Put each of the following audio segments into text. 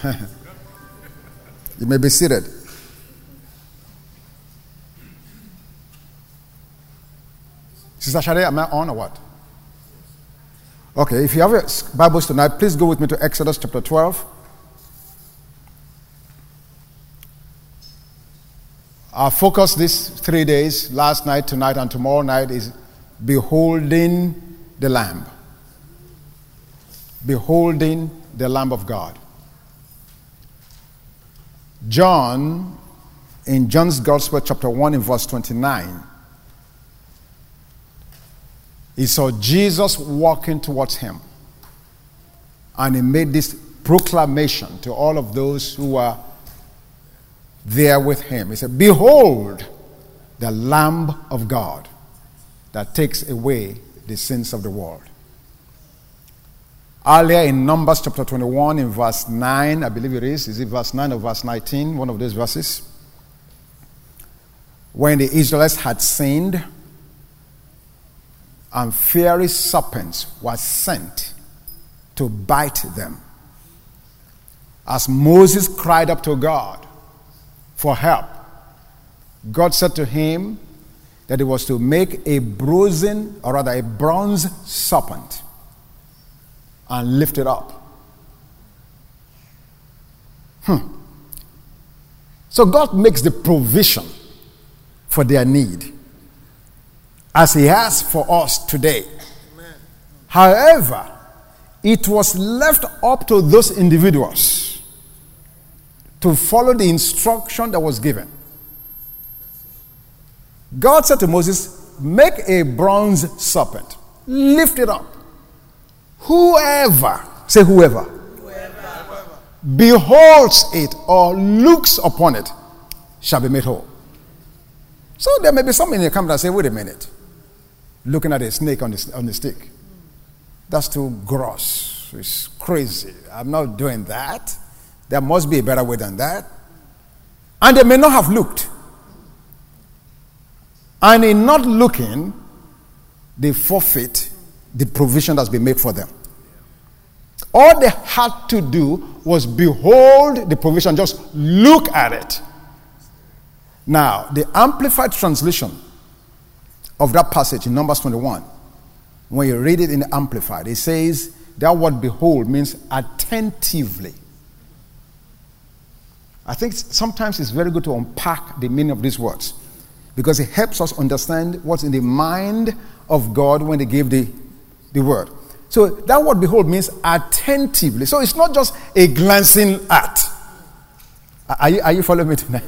you may be seated. Sister Shade, am I on or what? Okay, if you have your Bibles tonight, please go with me to Exodus chapter 12. Our focus these three days, last night, tonight, and tomorrow night, is beholding the Lamb. Beholding the Lamb of God. John, in John's Gospel, chapter 1, in verse 29, he saw Jesus walking towards him. And he made this proclamation to all of those who were there with him. He said, Behold, the Lamb of God that takes away the sins of the world. Earlier in Numbers chapter 21, in verse 9, I believe it is, is it verse 9 or verse 19? One of those verses. When the Israelites had sinned, and fiery serpents were sent to bite them. As Moses cried up to God for help, God said to him that he was to make a brazen, or rather a bronze serpent, and lift it up. Hmm. So God makes the provision for their need as He has for us today. Amen. However, it was left up to those individuals to follow the instruction that was given. God said to Moses, Make a bronze serpent, lift it up. Whoever, say whoever, whoever. beholds it or looks upon it shall be made whole. So there may be some in the camp that say, wait a minute looking at a snake on the, on the stick. That's too gross. It's crazy. I'm not doing that. There must be a better way than that. And they may not have looked. And in not looking, they forfeit the provision that's been made for them. All they had to do was behold the provision, just look at it. Now, the Amplified Translation of that passage in Numbers 21, when you read it in the Amplified, it says that word behold means attentively. I think sometimes it's very good to unpack the meaning of these words because it helps us understand what's in the mind of God when they gave the, the word. So that word behold means attentively. So it's not just a glancing at. Are you, are you following me tonight?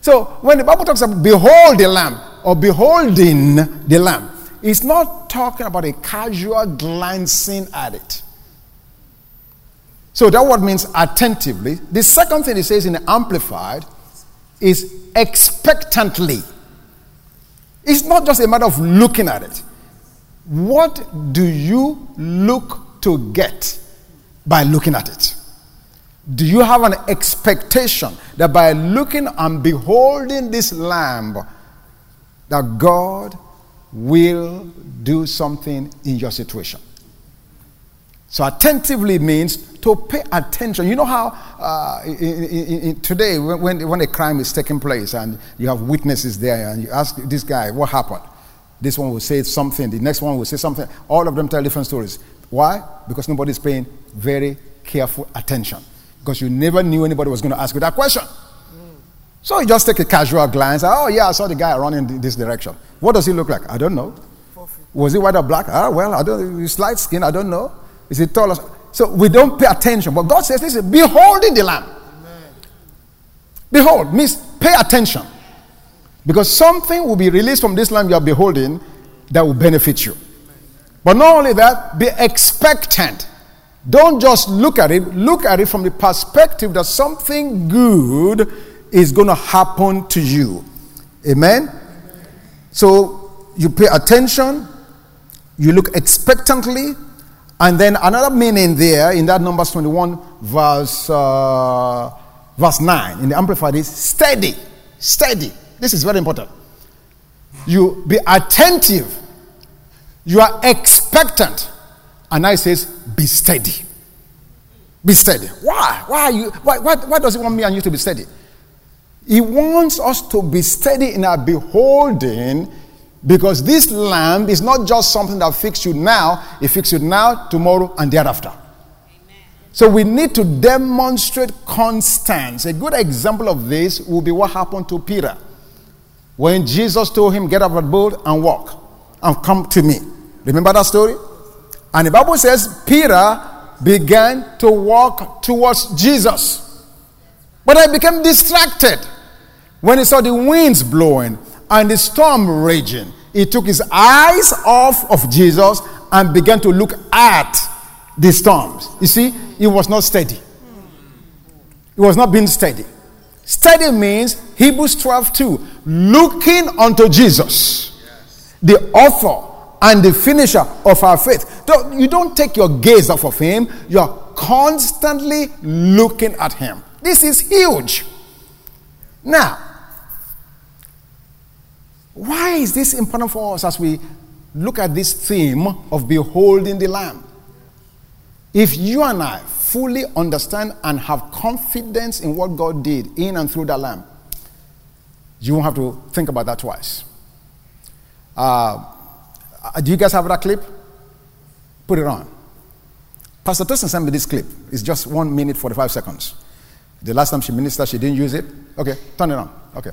So when the Bible talks about behold the lamb, or beholding the lamb. It's not talking about a casual glancing at it. So that word means attentively. The second thing it says in the Amplified is expectantly. It's not just a matter of looking at it. What do you look to get by looking at it? Do you have an expectation that by looking and beholding this lamb, that God will do something in your situation. So, attentively means to pay attention. You know how uh, in, in, in today, when, when a crime is taking place and you have witnesses there, and you ask this guy, What happened? This one will say something, the next one will say something. All of them tell different stories. Why? Because nobody's paying very careful attention. Because you never knew anybody was going to ask you that question. So you just take a casual glance. Oh, yeah, I saw the guy running in this direction. What does he look like? I don't know. Was he white or black? Ah, well, I don't. He's light skin. I don't know. Is he tall? So we don't pay attention. But God says, listen, beholding the Lamb. Amen. Behold means pay attention. Because something will be released from this Lamb you are beholding that will benefit you. But not only that, be expectant. Don't just look at it, look at it from the perspective that something good is going to happen to you. Amen? So you pay attention, you look expectantly, and then another meaning there in that Numbers 21, verse, uh, verse 9 in the Amplified is steady. Steady. This is very important. You be attentive, you are expectant, and I says, be steady. Be steady. Why? Why are you why, why, why does he want me and you to be steady? He wants us to be steady in our beholding because this lamp is not just something that fixes you now, it fixes you now, tomorrow, and thereafter. So we need to demonstrate constance. A good example of this will be what happened to Peter. When Jesus told him, Get up the boat and walk and come to me. Remember that story? And the Bible says Peter began to walk towards Jesus. But I became distracted when he saw the winds blowing and the storm raging. He took his eyes off of Jesus and began to look at the storms. You see, he was not steady. He was not being steady. Steady means Hebrews 12 2, looking unto Jesus, the author and the finisher of our faith. You don't take your gaze off of him, you're constantly looking at him. This is huge. Now, why is this important for us as we look at this theme of beholding the Lamb? If you and I fully understand and have confidence in what God did in and through the Lamb, you won't have to think about that twice. Uh, do you guys have that clip? Put it on. Pastor Tosin sent me this clip. It's just one minute, 45 seconds. The last time she ministered, she didn't use it. Okay, turn it on. Okay.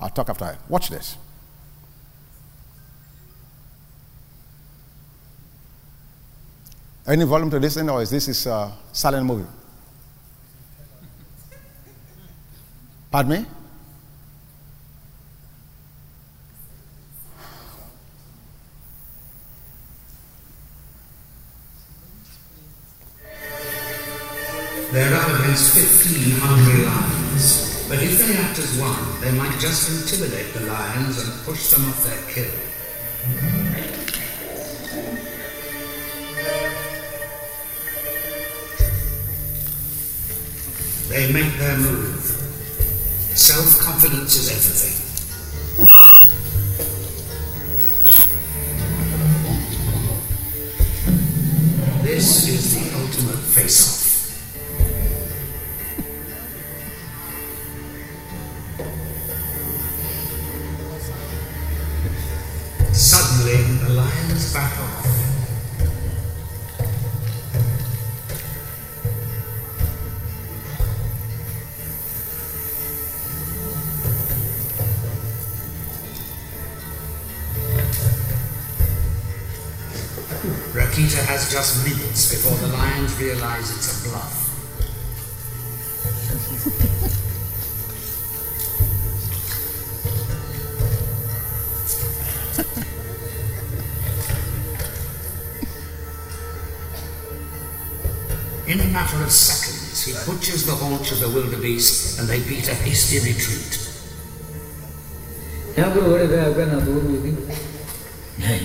I'll talk after I watch this. Any volume to listen, or is this is a silent movie? Pardon me? There are against 15 hungry lions, but if they act as one, they might just intimidate the lions and push them off their kill. They make their move. Self confidence is everything. This is the ultimate face off. Rakita has just minutes before the lions realize it's a bluff. In a matter of seconds, he butchers the haunch of the wildebeest and they beat a hasty retreat.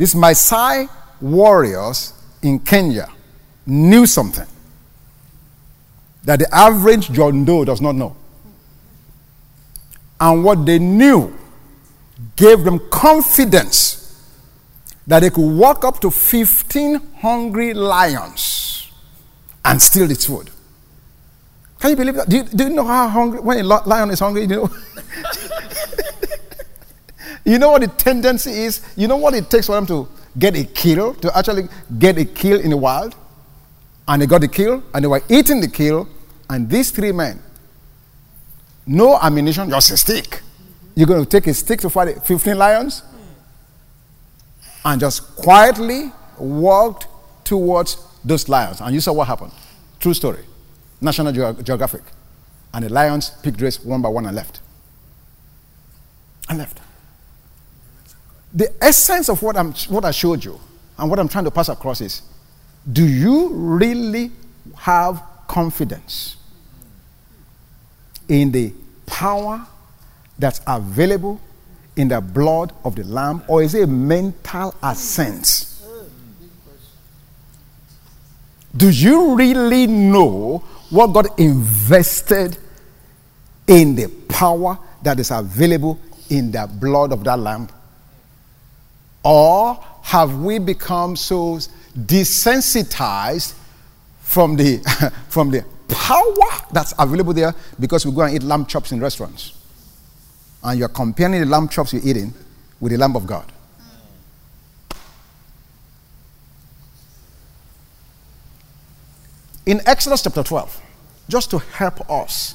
These Maasai warriors in Kenya knew something that the average John Doe does not know. And what they knew gave them confidence that they could walk up to 15 hungry lions and steal its food. Can you believe that? Do you, do you know how hungry, when a lion is hungry, you know? you know what the tendency is? You know what it takes for them to get a kill, to actually get a kill in the wild? And they got the kill, and they were eating the kill, and these three men, no ammunition, just a stick. You're going to take a stick to fight 15 lions? And just quietly walked towards those lions. And you saw what happened. True story. National Ge- Geographic. And the lions picked race one by one and left. And left. The essence of what, I'm, what I showed you and what I'm trying to pass across is do you really have confidence in the power that's available in the blood of the Lamb, or is it a mental assent? Do you really know what God invested in the power that is available in the blood of that lamb? Or have we become so desensitized from the, from the power that's available there because we go and eat lamb chops in restaurants? And you're comparing the lamb chops you're eating with the lamb of God. In Exodus chapter 12, just to help us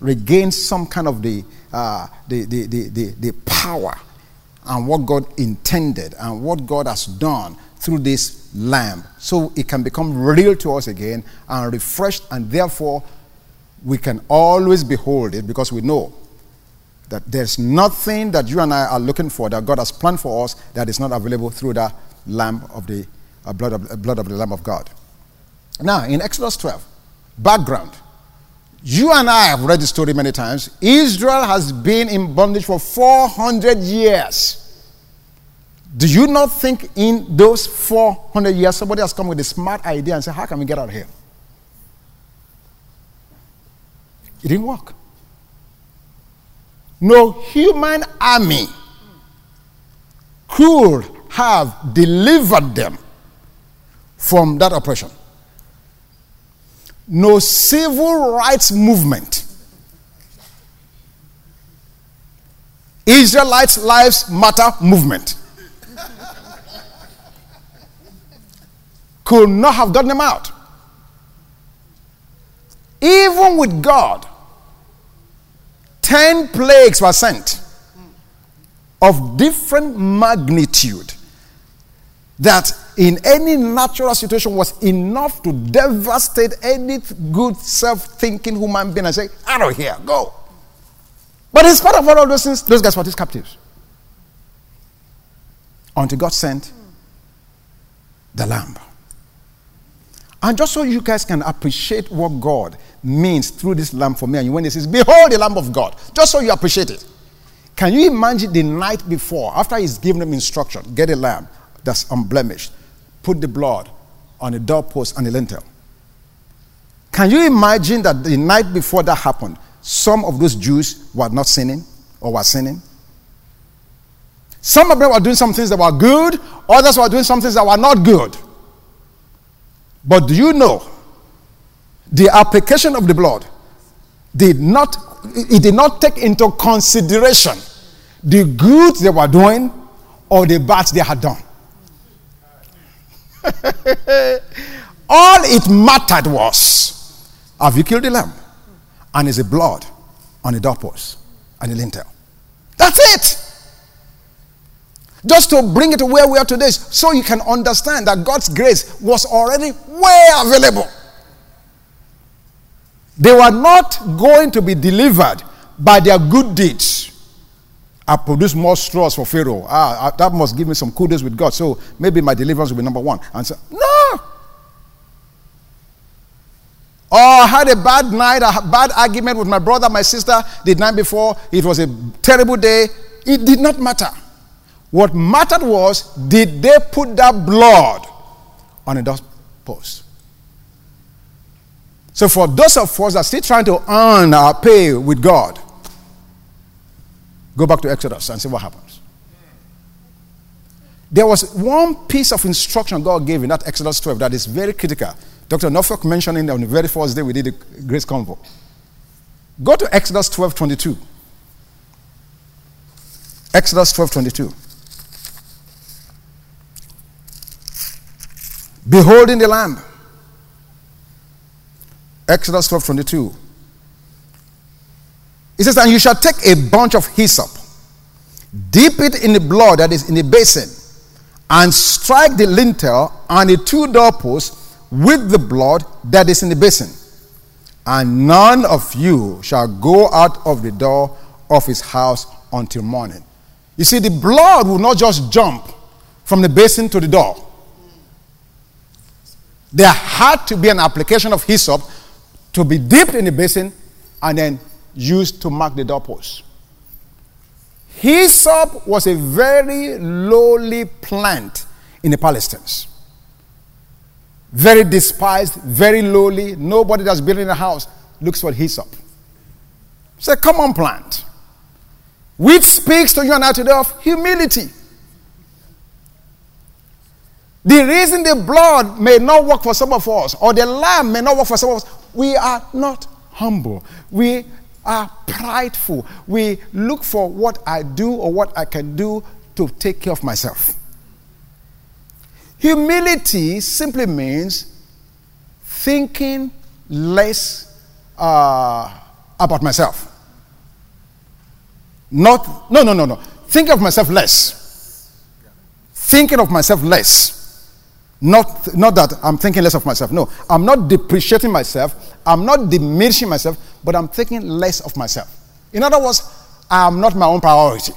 regain some kind of the, uh, the, the, the, the, the power and what God intended and what God has done through this lamb so it can become real to us again and refreshed and therefore we can always behold it because we know that there's nothing that you and I are looking for that God has planned for us that is not available through the lamb of the uh, blood, of, uh, blood of the lamb of God. Now, in Exodus 12, background. You and I have read the story many times. Israel has been in bondage for 400 years. Do you not think in those 400 years somebody has come with a smart idea and said, How can we get out of here? It didn't work. No human army could have delivered them from that oppression no civil rights movement. Israelites Lives Matter movement could not have gotten them out. Even with God, 10 plagues were sent of different magnitude that in any natural situation was enough to devastate any good self-thinking human being and say, out of here, go. But in spite of all those things, those guys were just captives. Until God sent the lamb. And just so you guys can appreciate what God means through this lamb for me, and when he says, Behold the Lamb of God, just so you appreciate it. Can you imagine the night before, after he's given them instruction, get a lamb, that's unblemished. Put the blood on the doorpost and the lintel. Can you imagine that the night before that happened, some of those Jews were not sinning or were sinning? Some of them were doing some things that were good, others were doing some things that were not good. But do you know the application of the blood did not it did not take into consideration the good they were doing or the bad they had done. All it mattered was have you killed the lamb? And is the blood on the doorpost and the lintel. That's it. Just to bring it to where we are today, so you can understand that God's grace was already way available. They were not going to be delivered by their good deeds. I produce more straws for Pharaoh. Ah, ah, that must give me some kudos with God. So maybe my deliverance will be number one. And so, no. Or I had a bad night, a bad argument with my brother, my sister the night before. It was a terrible day. It did not matter. What mattered was, did they put that blood on a doorpost? So for those of us that are still trying to earn our pay with God, Go back to Exodus and see what happens. There was one piece of instruction God gave in that Exodus 12 that is very critical. Dr. Norfolk mentioned it on the very first day we did the Grace Convo. Go to Exodus 12 22. Exodus 12 22. Beholding the Lamb. Exodus 12 22. He says, And you shall take a bunch of hyssop, dip it in the blood that is in the basin, and strike the lintel and the two doorposts with the blood that is in the basin. And none of you shall go out of the door of his house until morning. You see, the blood will not just jump from the basin to the door. There had to be an application of hyssop to be dipped in the basin and then used to mark the doorpost. Hyssop was a very lowly plant in the Palestines. Very despised, very lowly. Nobody that's building a house looks for hyssop. It's a common plant, which speaks to you and I today of humility. The reason the blood may not work for some of us, or the lamb may not work for some of us, we are not humble. We are prideful. We look for what I do or what I can do to take care of myself. Humility simply means thinking less uh, about myself. Not, no, no, no, no. Thinking of myself less. Thinking of myself less. Not, not that I'm thinking less of myself. No, I'm not depreciating myself. I'm not diminishing myself, but I'm thinking less of myself. In other words, I am not my own priority.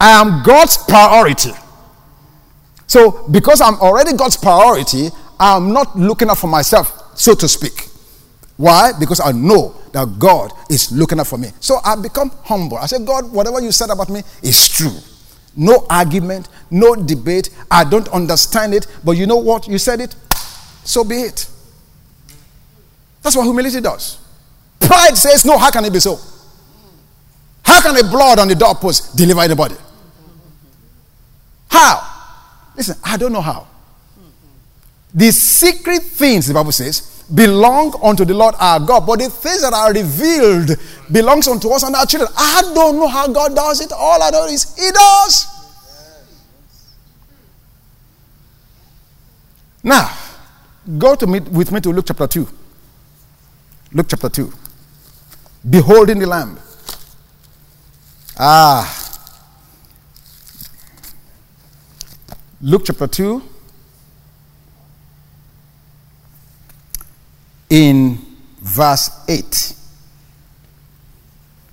I am God's priority. So, because I'm already God's priority, I'm not looking out for myself, so to speak. Why? Because I know that God is looking out for me. So I become humble. I say, God, whatever you said about me is true. No argument, no debate. I don't understand it, but you know what? You said it, so be it. That's what humility does. Pride says, No, how can it be so? How can a blood on the doorpost deliver anybody? How? Listen, I don't know how. The secret things, the Bible says, belong unto the Lord our God, but the things that are revealed belongs unto us and our children. I don't know how God does it. All I know is He does. Now, go to me, with me to Luke chapter 2. Luke chapter 2. Beholding the Lamb. Ah. Luke chapter 2. In verse 8.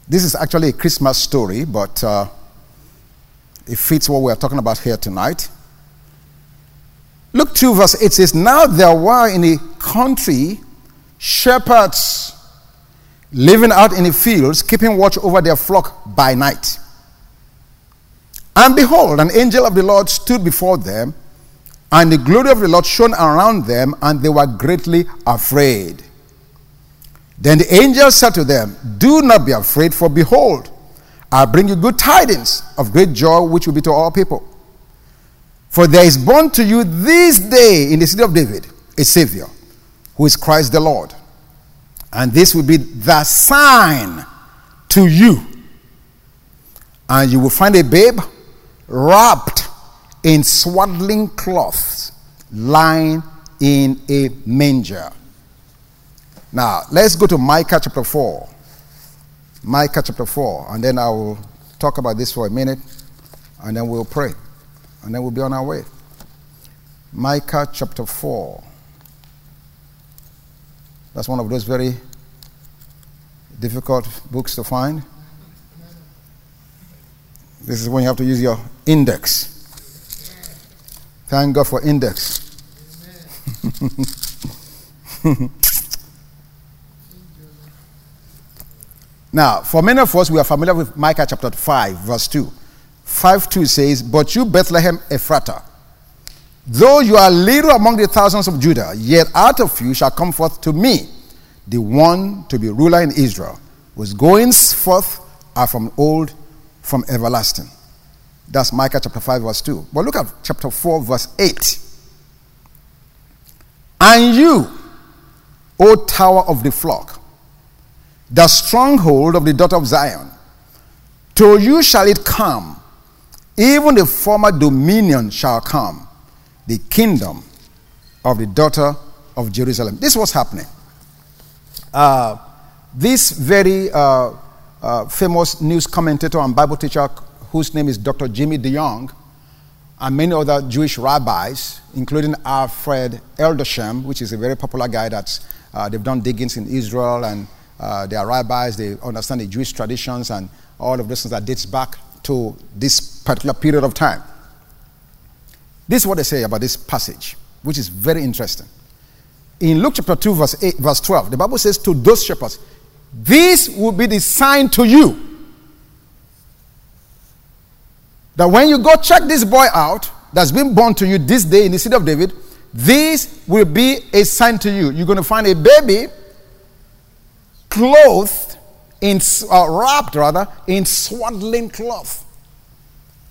This is actually a Christmas story, but uh, it fits what we're talking about here tonight. Luke 2, verse 8 says, Now there were in a country shepherds living out in the fields, keeping watch over their flock by night. And behold, an angel of the Lord stood before them, and the glory of the Lord shone around them, and they were greatly afraid. Then the angel said to them, Do not be afraid, for behold, I bring you good tidings of great joy, which will be to all people. For there is born to you this day in the city of David a Savior, who is Christ the Lord. And this will be the sign to you. And you will find a babe wrapped in swaddling cloths, lying in a manger. Now, let's go to Micah chapter 4. Micah chapter 4, and then I will talk about this for a minute, and then we'll pray and then we'll be on our way. Micah chapter 4. That's one of those very difficult books to find. This is when you have to use your index. Thank God for index. now, for many of us, we are familiar with Micah chapter 5, verse 2. 5 2 says, But you, Bethlehem Ephratah, though you are little among the thousands of Judah, yet out of you shall come forth to me the one to be ruler in Israel, whose goings forth are from old, from everlasting. That's Micah chapter 5, verse 2. But look at chapter 4, verse 8. And you, O tower of the flock, the stronghold of the daughter of Zion, to you shall it come even the former dominion shall come, the kingdom of the daughter of Jerusalem. This was happening. Uh, this very uh, uh, famous news commentator and Bible teacher, whose name is Dr. Jimmy DeYoung, and many other Jewish rabbis, including Alfred Edersheim, which is a very popular guy that uh, they've done diggings in Israel and uh, they are rabbis, they understand the Jewish traditions and all of those things that dates back to this particular period of time. This is what they say about this passage, which is very interesting. in Luke chapter 2, verse 8, verse 12, the Bible says to those shepherds, This will be the sign to you. That when you go check this boy out, that's been born to you this day in the city of David, this will be a sign to you. You're going to find a baby clothed in, uh, wrapped rather, in swaddling cloth.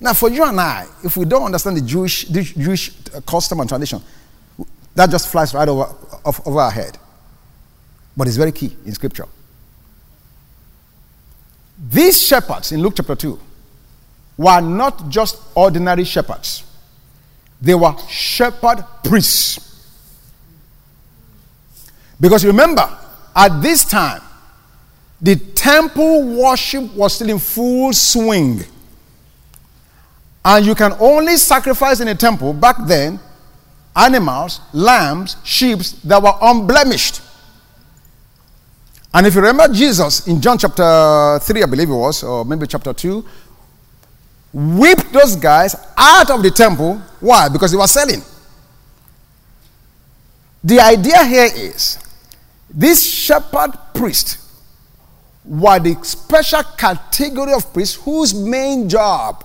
Now, for you and I, if we don't understand the Jewish, the Jewish custom and tradition, that just flies right over, off, over our head. But it's very key in Scripture. These shepherds in Luke chapter 2 were not just ordinary shepherds, they were shepherd priests. Because remember, at this time, the temple worship was still in full swing. And you can only sacrifice in a temple back then animals, lambs, sheep that were unblemished. And if you remember Jesus in John chapter 3, I believe it was, or maybe chapter 2, whipped those guys out of the temple. Why? Because they were selling. The idea here is this shepherd priest were the special category of priests whose main job,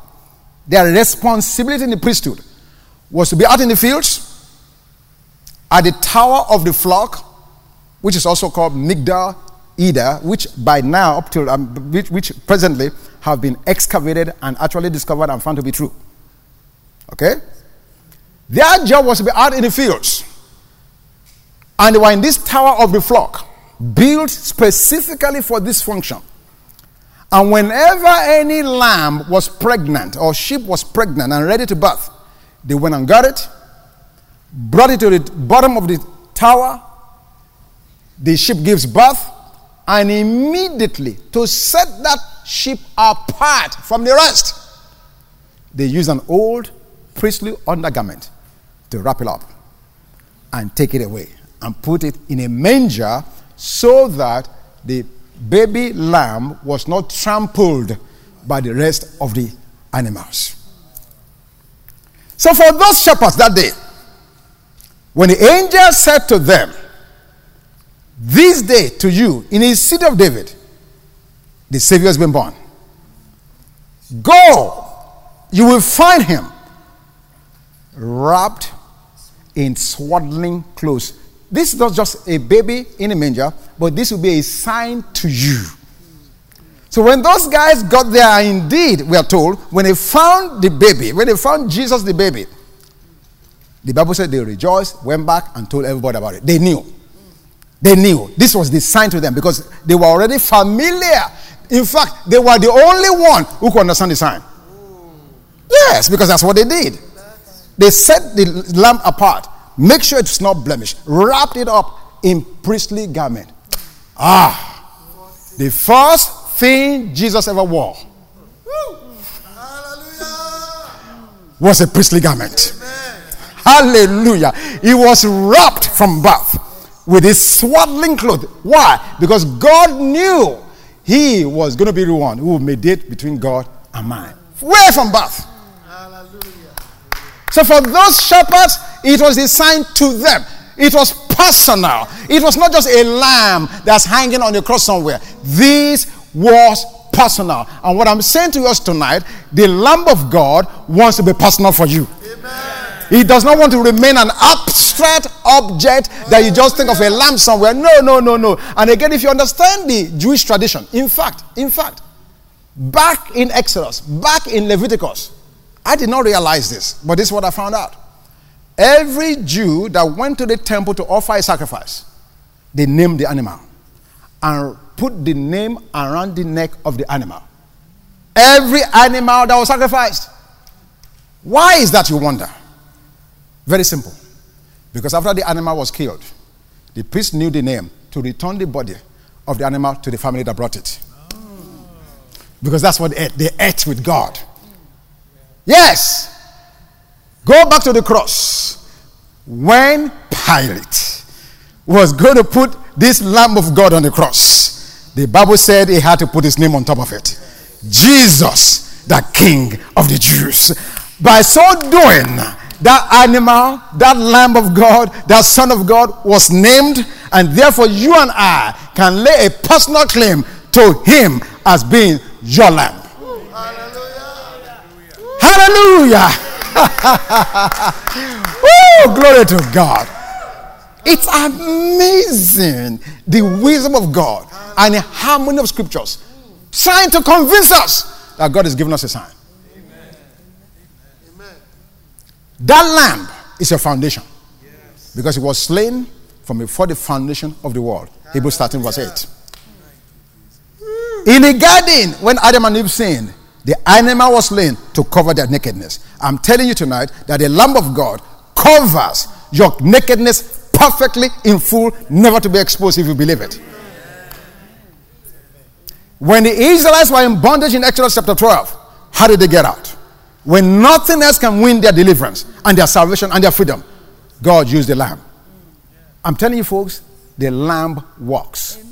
their responsibility in the priesthood, was to be out in the fields, at the tower of the flock, which is also called Migdal Eder, which by now, up till um, which, which presently have been excavated and actually discovered and found to be true. Okay? Their job was to be out in the fields. And they were in this tower of the flock, built specifically for this function. And whenever any lamb was pregnant or sheep was pregnant and ready to birth, they went and got it, brought it to the bottom of the tower. The sheep gives birth, and immediately to set that sheep apart from the rest, they use an old priestly undergarment to wrap it up and take it away and put it in a manger so that the baby lamb was not trampled by the rest of the animals. So, for those shepherds that day, when the angel said to them, This day to you, in the city of David, the Savior has been born. Go, you will find him wrapped in swaddling clothes. This is not just a baby in a manger, but this will be a sign to you. So when those guys got there, indeed, we are told, when they found the baby, when they found Jesus the baby, the Bible said they rejoiced, went back, and told everybody about it. They knew. They knew. This was the sign to them because they were already familiar. In fact, they were the only one who could understand the sign. Yes, because that's what they did. They set the lamb apart, make sure it's not blemished, wrapped it up in priestly garment. Ah, the first thing Jesus ever wore was a priestly garment. Hallelujah. He was wrapped from birth with his swaddling cloth. Why? Because God knew he was going to be the one who would mediate between God and man. Way from birth. Hallelujah. So for those shepherds, it was a sign to them. It was personal. It was not just a lamb that's hanging on the cross somewhere. This was personal. And what I'm saying to us tonight, the Lamb of God wants to be personal for you. Amen. He does not want to remain an abstract object that you just think of a lamb somewhere. No, no, no, no. And again, if you understand the Jewish tradition, in fact, in fact, back in Exodus, back in Leviticus, I did not realize this, but this is what I found out. Every Jew that went to the temple to offer a sacrifice, they named the animal and put the name around the neck of the animal. Every animal that was sacrificed. Why is that, you wonder? Very simple. Because after the animal was killed, the priest knew the name to return the body of the animal to the family that brought it. Because that's what they ate. They ate with God. Yes. Go back to the cross. When Pilate was going to put this Lamb of God on the cross, the Bible said he had to put his name on top of it Jesus, the King of the Jews. By so doing, that animal, that Lamb of God, that Son of God was named, and therefore you and I can lay a personal claim to Him as being your Lamb. Hallelujah! Hallelujah! oh, glory to God. It's amazing the wisdom of God and the harmony of scriptures trying to convince us that God has given us a sign. That lamb is your foundation. Because it was slain from before the foundation of the world. Hebrews 13, verse 8. In the garden, when Adam and Eve sinned, the animal was slain to cover their nakedness. I'm telling you tonight that the Lamb of God covers your nakedness perfectly in full, never to be exposed if you believe it. When the Israelites were in bondage in Exodus chapter 12, how did they get out? When nothing else can win their deliverance and their salvation and their freedom, God used the lamb. I'm telling you, folks, the lamb works.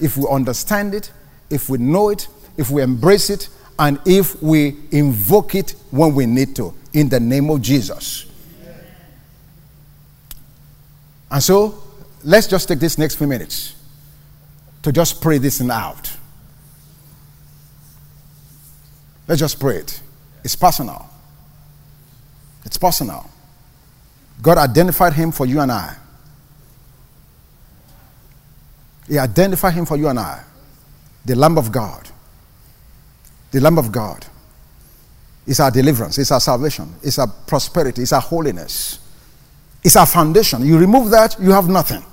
If we understand it, if we know it, if we embrace it, and if we invoke it when we need to, in the name of Jesus. And so, let's just take this next few minutes to just pray this out. Let's just pray it. It's personal. It's personal. God identified him for you and I. He identified him for you and I. The Lamb of God. The Lamb of God. is our deliverance, it's our salvation, it's our prosperity, it's our holiness, it's our foundation. You remove that, you have nothing.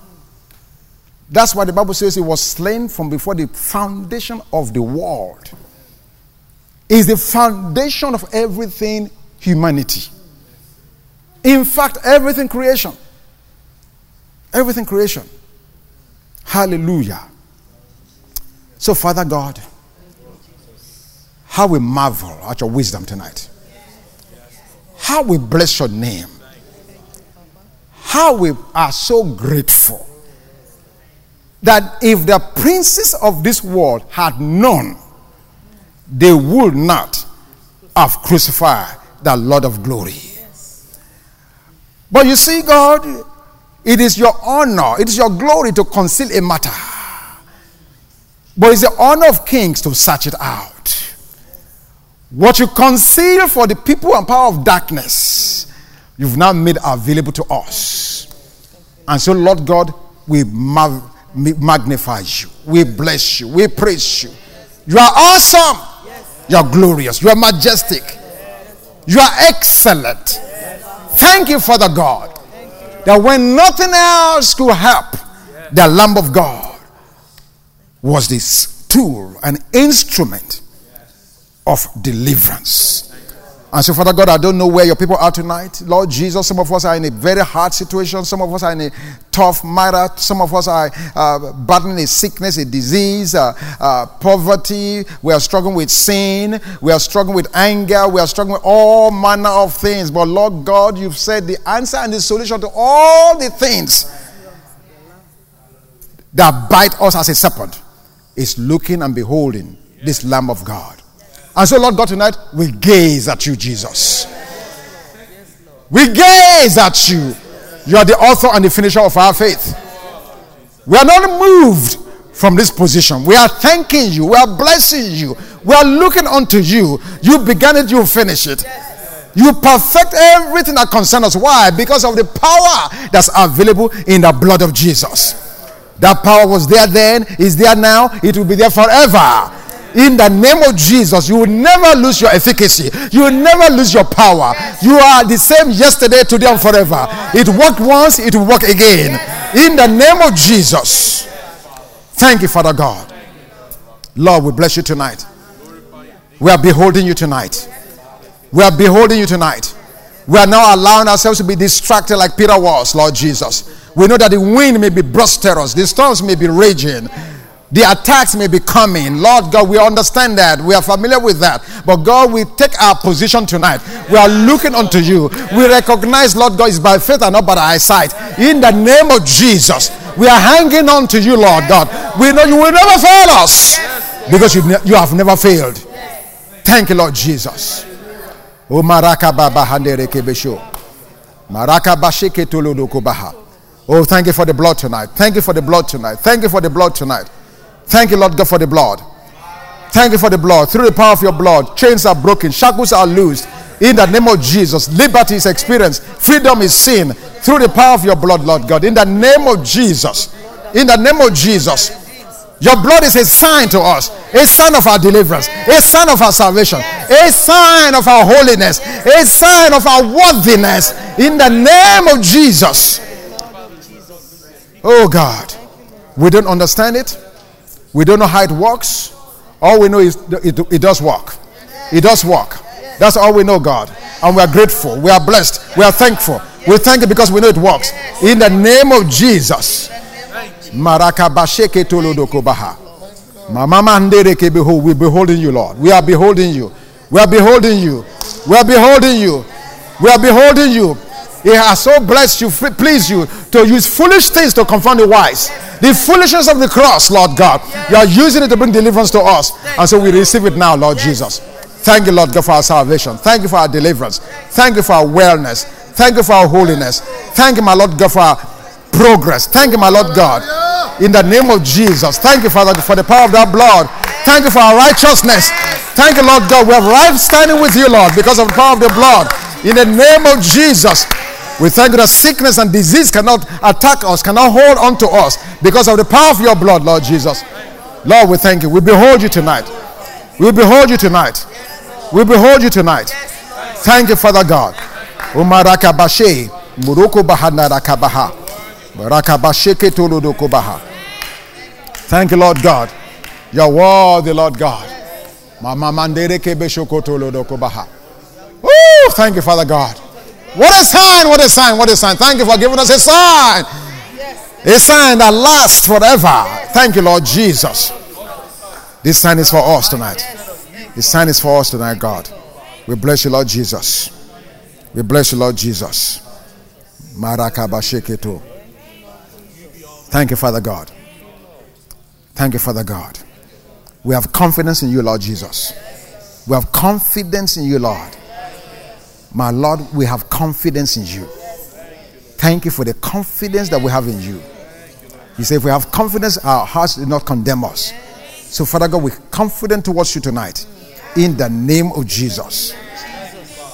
That's why the Bible says he was slain from before the foundation of the world is the foundation of everything humanity. In fact, everything creation. Everything creation. Hallelujah. So, Father God, how we marvel at your wisdom tonight. How we bless your name. How we are so grateful that if the princes of this world had known they would not have crucified the Lord of glory. But you see, God, it is your honor, it is your glory to conceal a matter. But it's the honor of kings to search it out. What you conceal for the people and power of darkness, you've now made available to us. And so, Lord God, we magnify you, we bless you, we praise you. You are awesome. You are glorious. You are majestic. You are excellent. Thank you, Father God, that when nothing else could help, the Lamb of God was this tool, an instrument of deliverance. And so, Father God, I don't know where your people are tonight. Lord Jesus, some of us are in a very hard situation. Some of us are in a tough matter. Some of us are uh, battling a sickness, a disease, uh, uh, poverty. We are struggling with sin. We are struggling with anger. We are struggling with all manner of things. But, Lord God, you've said the answer and the solution to all the things that bite us as a serpent is looking and beholding this Lamb of God. And so, Lord God, tonight we gaze at you, Jesus. We gaze at you. You are the author and the finisher of our faith. We are not moved from this position. We are thanking you. We are blessing you. We are looking unto you. You began it, you finish it. You perfect everything that concerns us. Why? Because of the power that's available in the blood of Jesus. That power was there then, is there now, it will be there forever. In the name of Jesus, you will never lose your efficacy. You will never lose your power. You are the same yesterday, today, and forever. It worked once, it will work again. In the name of Jesus. Thank you, Father God. Lord, we bless you tonight. We are beholding you tonight. We are beholding you tonight. We are now allowing ourselves to be distracted like Peter was, Lord Jesus. We know that the wind may be boisterous, the storms may be raging, the attacks may be coming. Lord God, we understand that. We are familiar with that. But God, we take our position tonight. We are looking unto you. We recognize, Lord God, is by faith and not by our sight. In the name of Jesus, we are hanging on to you, Lord God. We know you will never fail us because you, you have never failed. Thank you, Lord Jesus. Maraka bashike tolodokobaha. Oh, thank you for the blood tonight. Thank you for the blood tonight. Thank you for the blood tonight. Thank you, Lord God, for the blood. Thank you for the blood. Through the power of your blood, chains are broken, shackles are loosed. In the name of Jesus, liberty is experienced, freedom is seen through the power of your blood, Lord God. In the name of Jesus. In the name of Jesus. Your blood is a sign to us, a sign of our deliverance, a sign of our salvation, a sign of our holiness, a sign of our worthiness. In the name of Jesus. Oh God, we don't understand it. We don't know how it works. All we know is it, it does work. It does work. That's all we know, God. And we are grateful. We are blessed. We are thankful. We thank you because we know it works. In the name of Jesus. Marakabasheke tolodokobaha. Behold, we beholding you, Lord. We are beholding you. We are beholding you. We are beholding you. We are beholding you. He has so blessed you, pleased you to use foolish things to confound the wise. The foolishness of the cross, Lord God. You are using it to bring deliverance to us. And so we receive it now, Lord Jesus. Thank you, Lord God, for our salvation. Thank you for our deliverance. Thank you for our wellness. Thank you for our holiness. Thank you, my Lord God, for our progress. Thank you, my Lord God. In the name of Jesus. Thank you, Father, for the power of that blood. Thank you for our righteousness. Thank you, Lord God. We have right standing with you, Lord, because of the power of the blood. In the name of Jesus. We thank you that sickness and disease cannot attack us, cannot hold on to us because of the power of your blood, Lord Jesus. Lord, we thank you. We behold you tonight. We behold you tonight. We behold you tonight. Thank you, Father God. Umaraka bashe, muruko bahana rakabaha. Rakabasheke tolodoko baha. Thank you, Lord God. You're worthy, Lord God. Mama mandere kebeshoko tolodoko baha. Thank you, Father God. What a sign, what a sign, what a sign. Thank you for giving us a sign. A sign that lasts forever. Thank you, Lord Jesus. This sign is for us tonight. This sign is for us tonight, God. We bless you, Lord Jesus. We bless you, Lord Jesus. Marakabasheketo. Thank you, Father God. Thank you, Father God. We have confidence in you, Lord Jesus. We have confidence in you, Lord. My Lord, we have confidence in you. Thank you for the confidence that we have in you. You say, if we have confidence, our hearts do not condemn us. So, Father God, we're confident towards you tonight. In the name of Jesus.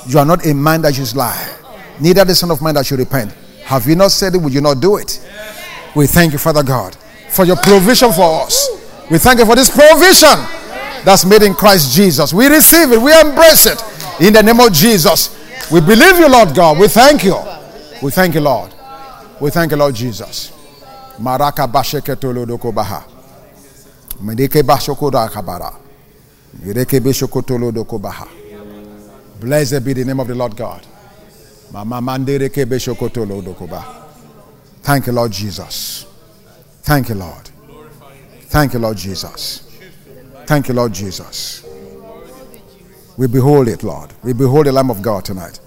You are not a man that should lie, neither the Son of Man that should repent. Have you not said it? Would you not do it? We thank you, Father God, for your provision for us. We thank you for this provision that's made in Christ Jesus. We receive it, we embrace it in the name of Jesus. We believe you, Lord God. We thank you. We thank you, Lord. We thank you, Lord Jesus. Maraka basheke tolodoko baha. Medeke bashoko da kabara. Yureke beshoko tolodoko baha. Blessed be the name of the Lord God. Mama mandereke beshoko tolodoko baha. Thank you, Lord Jesus. Thank you, Lord. Thank you, Lord Jesus. Thank you, Lord Jesus. We behold it, Lord. We behold the Lamb of God tonight.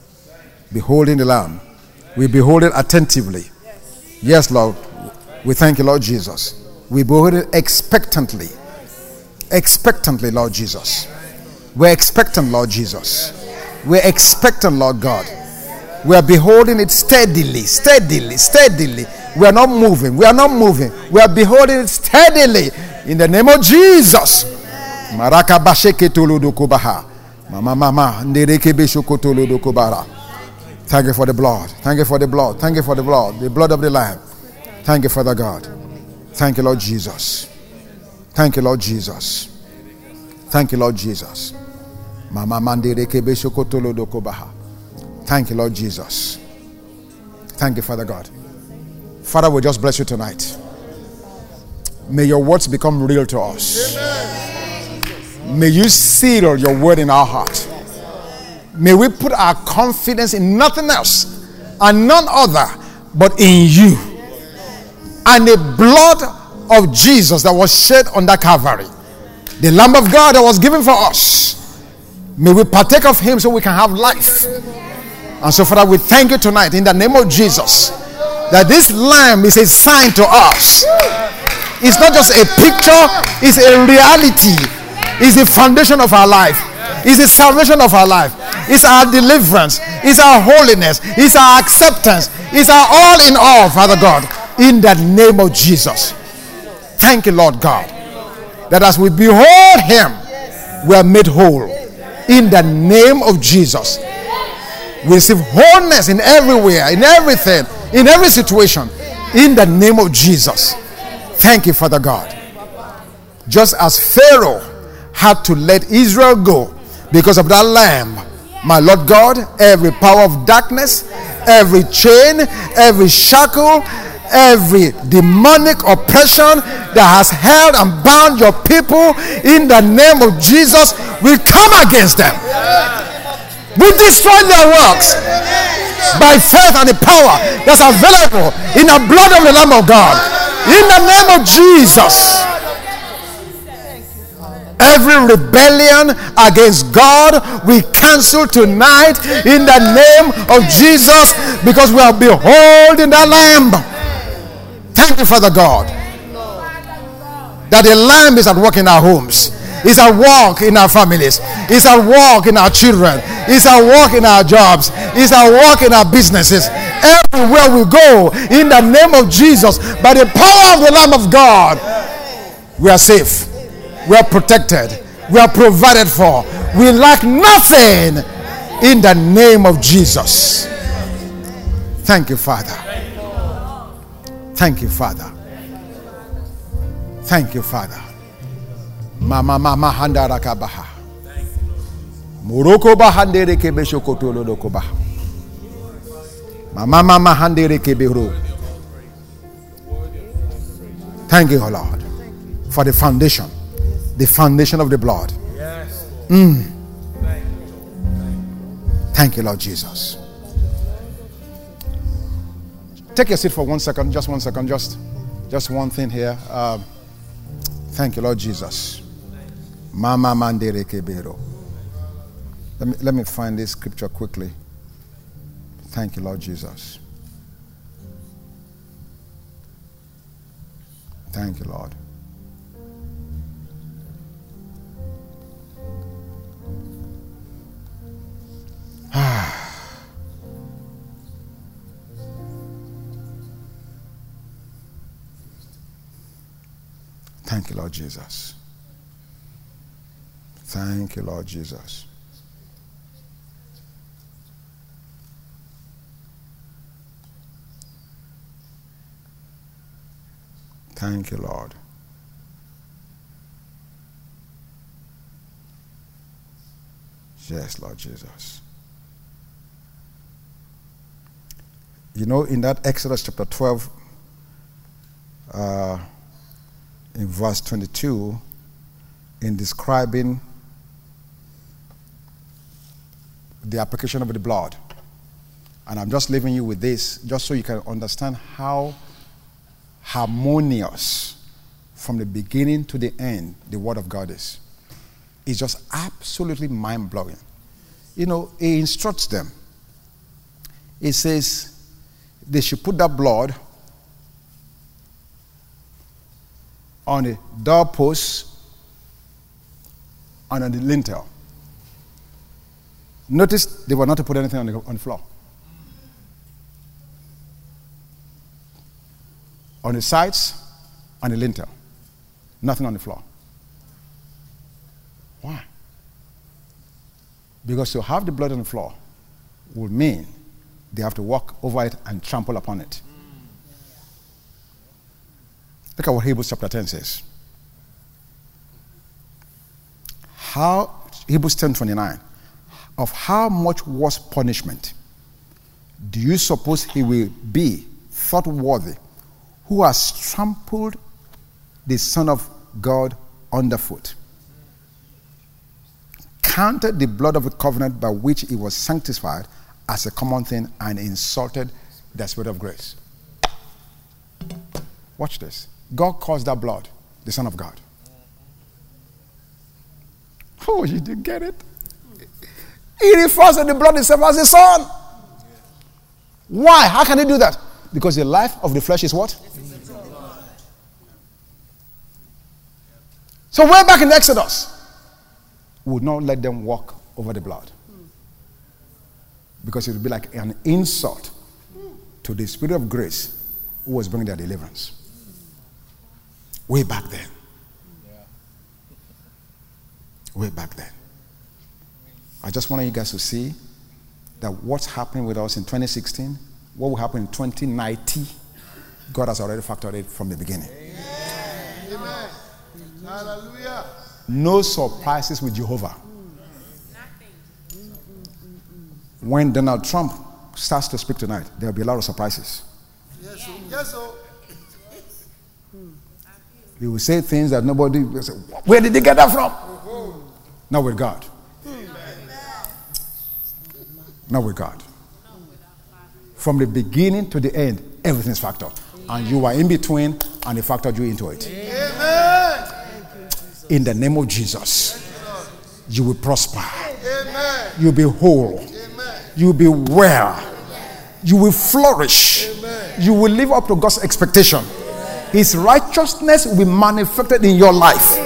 Beholding the Lamb. We behold it attentively. Yes, Lord. We thank you, Lord Jesus. We behold it expectantly. Expectantly, Lord Jesus. We're expectant, Lord Jesus. We're expectant, Lord God. We are beholding it steadily, steadily, steadily. We are not moving. We are not moving. We are beholding it steadily in the name of Jesus. Maraka basheke tuludukubaha. Mama mama ndereke beshokotoludukubara. Thank you for the blood. Thank you for the blood. Thank you for the blood. The blood of the Lamb. Thank you, Father God. Thank you, Lord Jesus. Thank you, Lord Jesus. Thank you, Lord Jesus. Mama. Thank you, Lord Jesus. Thank you, Father God. Father, we just bless you tonight. May your words become real to us. May you seal your word in our heart. May we put our confidence in nothing else and none other but in you and the blood of Jesus that was shed on that Calvary, the Lamb of God that was given for us. May we partake of Him so we can have life. And so, Father, we thank you tonight in the name of Jesus that this lamb is a sign to us. It's not just a picture, it's a reality. It's the foundation of our life, it's the salvation of our life. It's our deliverance. It's our holiness. It's our acceptance. It's our all in all, Father God, in the name of Jesus. Thank you, Lord God, that as we behold Him, we are made whole in the name of Jesus. We receive wholeness in everywhere, in everything, in every situation, in the name of Jesus. Thank you, Father God. Just as Pharaoh had to let Israel go because of that lamb, my Lord God, every power of darkness, every chain, every shackle, every demonic oppression that has held and bound your people in the name of Jesus, we come against them. We destroy their works by faith and the power that's available in the blood of the Lamb of God. In the name of Jesus. Every rebellion against God, we cancel tonight in the name of Jesus because we are beholding the Lamb. Thank you, Father God, that the Lamb is at work in our homes. It's at work in our families. It's at work in our children. It's at work in our jobs. It's at work in our businesses. Everywhere we go, in the name of Jesus, by the power of the Lamb of God, we are safe. We are protected. We are provided for. We lack nothing in the name of Jesus. Thank you, Father. Thank you, Father. Thank you, Father. Mama mama handara kabaha. Moroko bahandere kebe shokotolo dokoba. Mama mama handere kebero. Thank you, Lord, for the foundation, the foundation of the blood. Mm. Thank you, Lord Jesus. Take your seat for one second, just one second, just, just one thing here. Um, thank you, Lord Jesus. Mama mandere kebero. Let me, let me find this scripture quickly. Thank you, Lord Jesus. Thank you, Lord. Thank you, Lord Jesus. Thank you, Lord Jesus. Thank you, Lord. Yes, Lord Jesus. You know, in that Exodus chapter 12, uh, in verse 22, in describing the application of the blood, and I'm just leaving you with this just so you can understand how harmonious from the beginning to the end the Word of God is. It's just absolutely mind blowing. You know, He instructs them. He says they should put that blood on the doorpost and on the lintel. Notice they were not to put anything on the, on the floor. On the sides, on the lintel. Nothing on the floor. Why? Because to have the blood on the floor will mean they have to walk over it and trample upon it. Look at what Hebrews chapter 10 says. How Hebrews 10 29. Of how much worse punishment do you suppose he will be thought worthy who has trampled the Son of God underfoot? Counted the blood of the covenant by which he was sanctified as a common thing and insulted the Spirit of grace. Watch this. God calls that blood the Son of God. Oh, you didn't get it? He refers to the blood itself as the Son. Why? How can he do that? Because the life of the flesh is what? So, way back in Exodus, would not let them walk over the blood. Because it would be like an insult to the Spirit of grace who was bringing their deliverance. Way back then. Way back then. I just want you guys to see that what's happening with us in 2016, what will happen in 2090, God has already factored it from the beginning. Amen. Hallelujah. No surprises with Jehovah. When Donald Trump starts to speak tonight, there will be a lot of surprises. Yes, sir. Yes, sir. He will say things that nobody will say, Where did he get that from? Mm-hmm. Not with God. Not with God. From the beginning to the end, everything is factored. And you are in between, and he factored you into it. Amen. In the name of Jesus, you will prosper. Amen. You'll be whole. You'll be well. You will flourish. You will live up to God's expectation. His righteousness will be manifested in your life.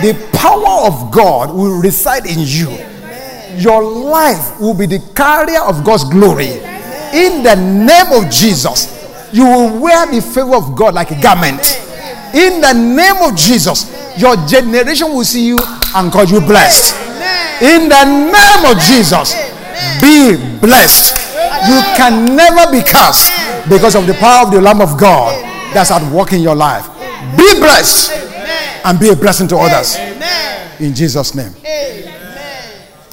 The power of God will reside in you. Your life will be the carrier of God's glory. In the name of Jesus, you will wear the favor of God like a garment. In the name of Jesus, your generation will see you and call you blessed. In the name of Jesus, be blessed. You can never be cursed because of the power of the Lamb of God that's at work in your life. Be blessed and be a blessing to others. In Jesus' name.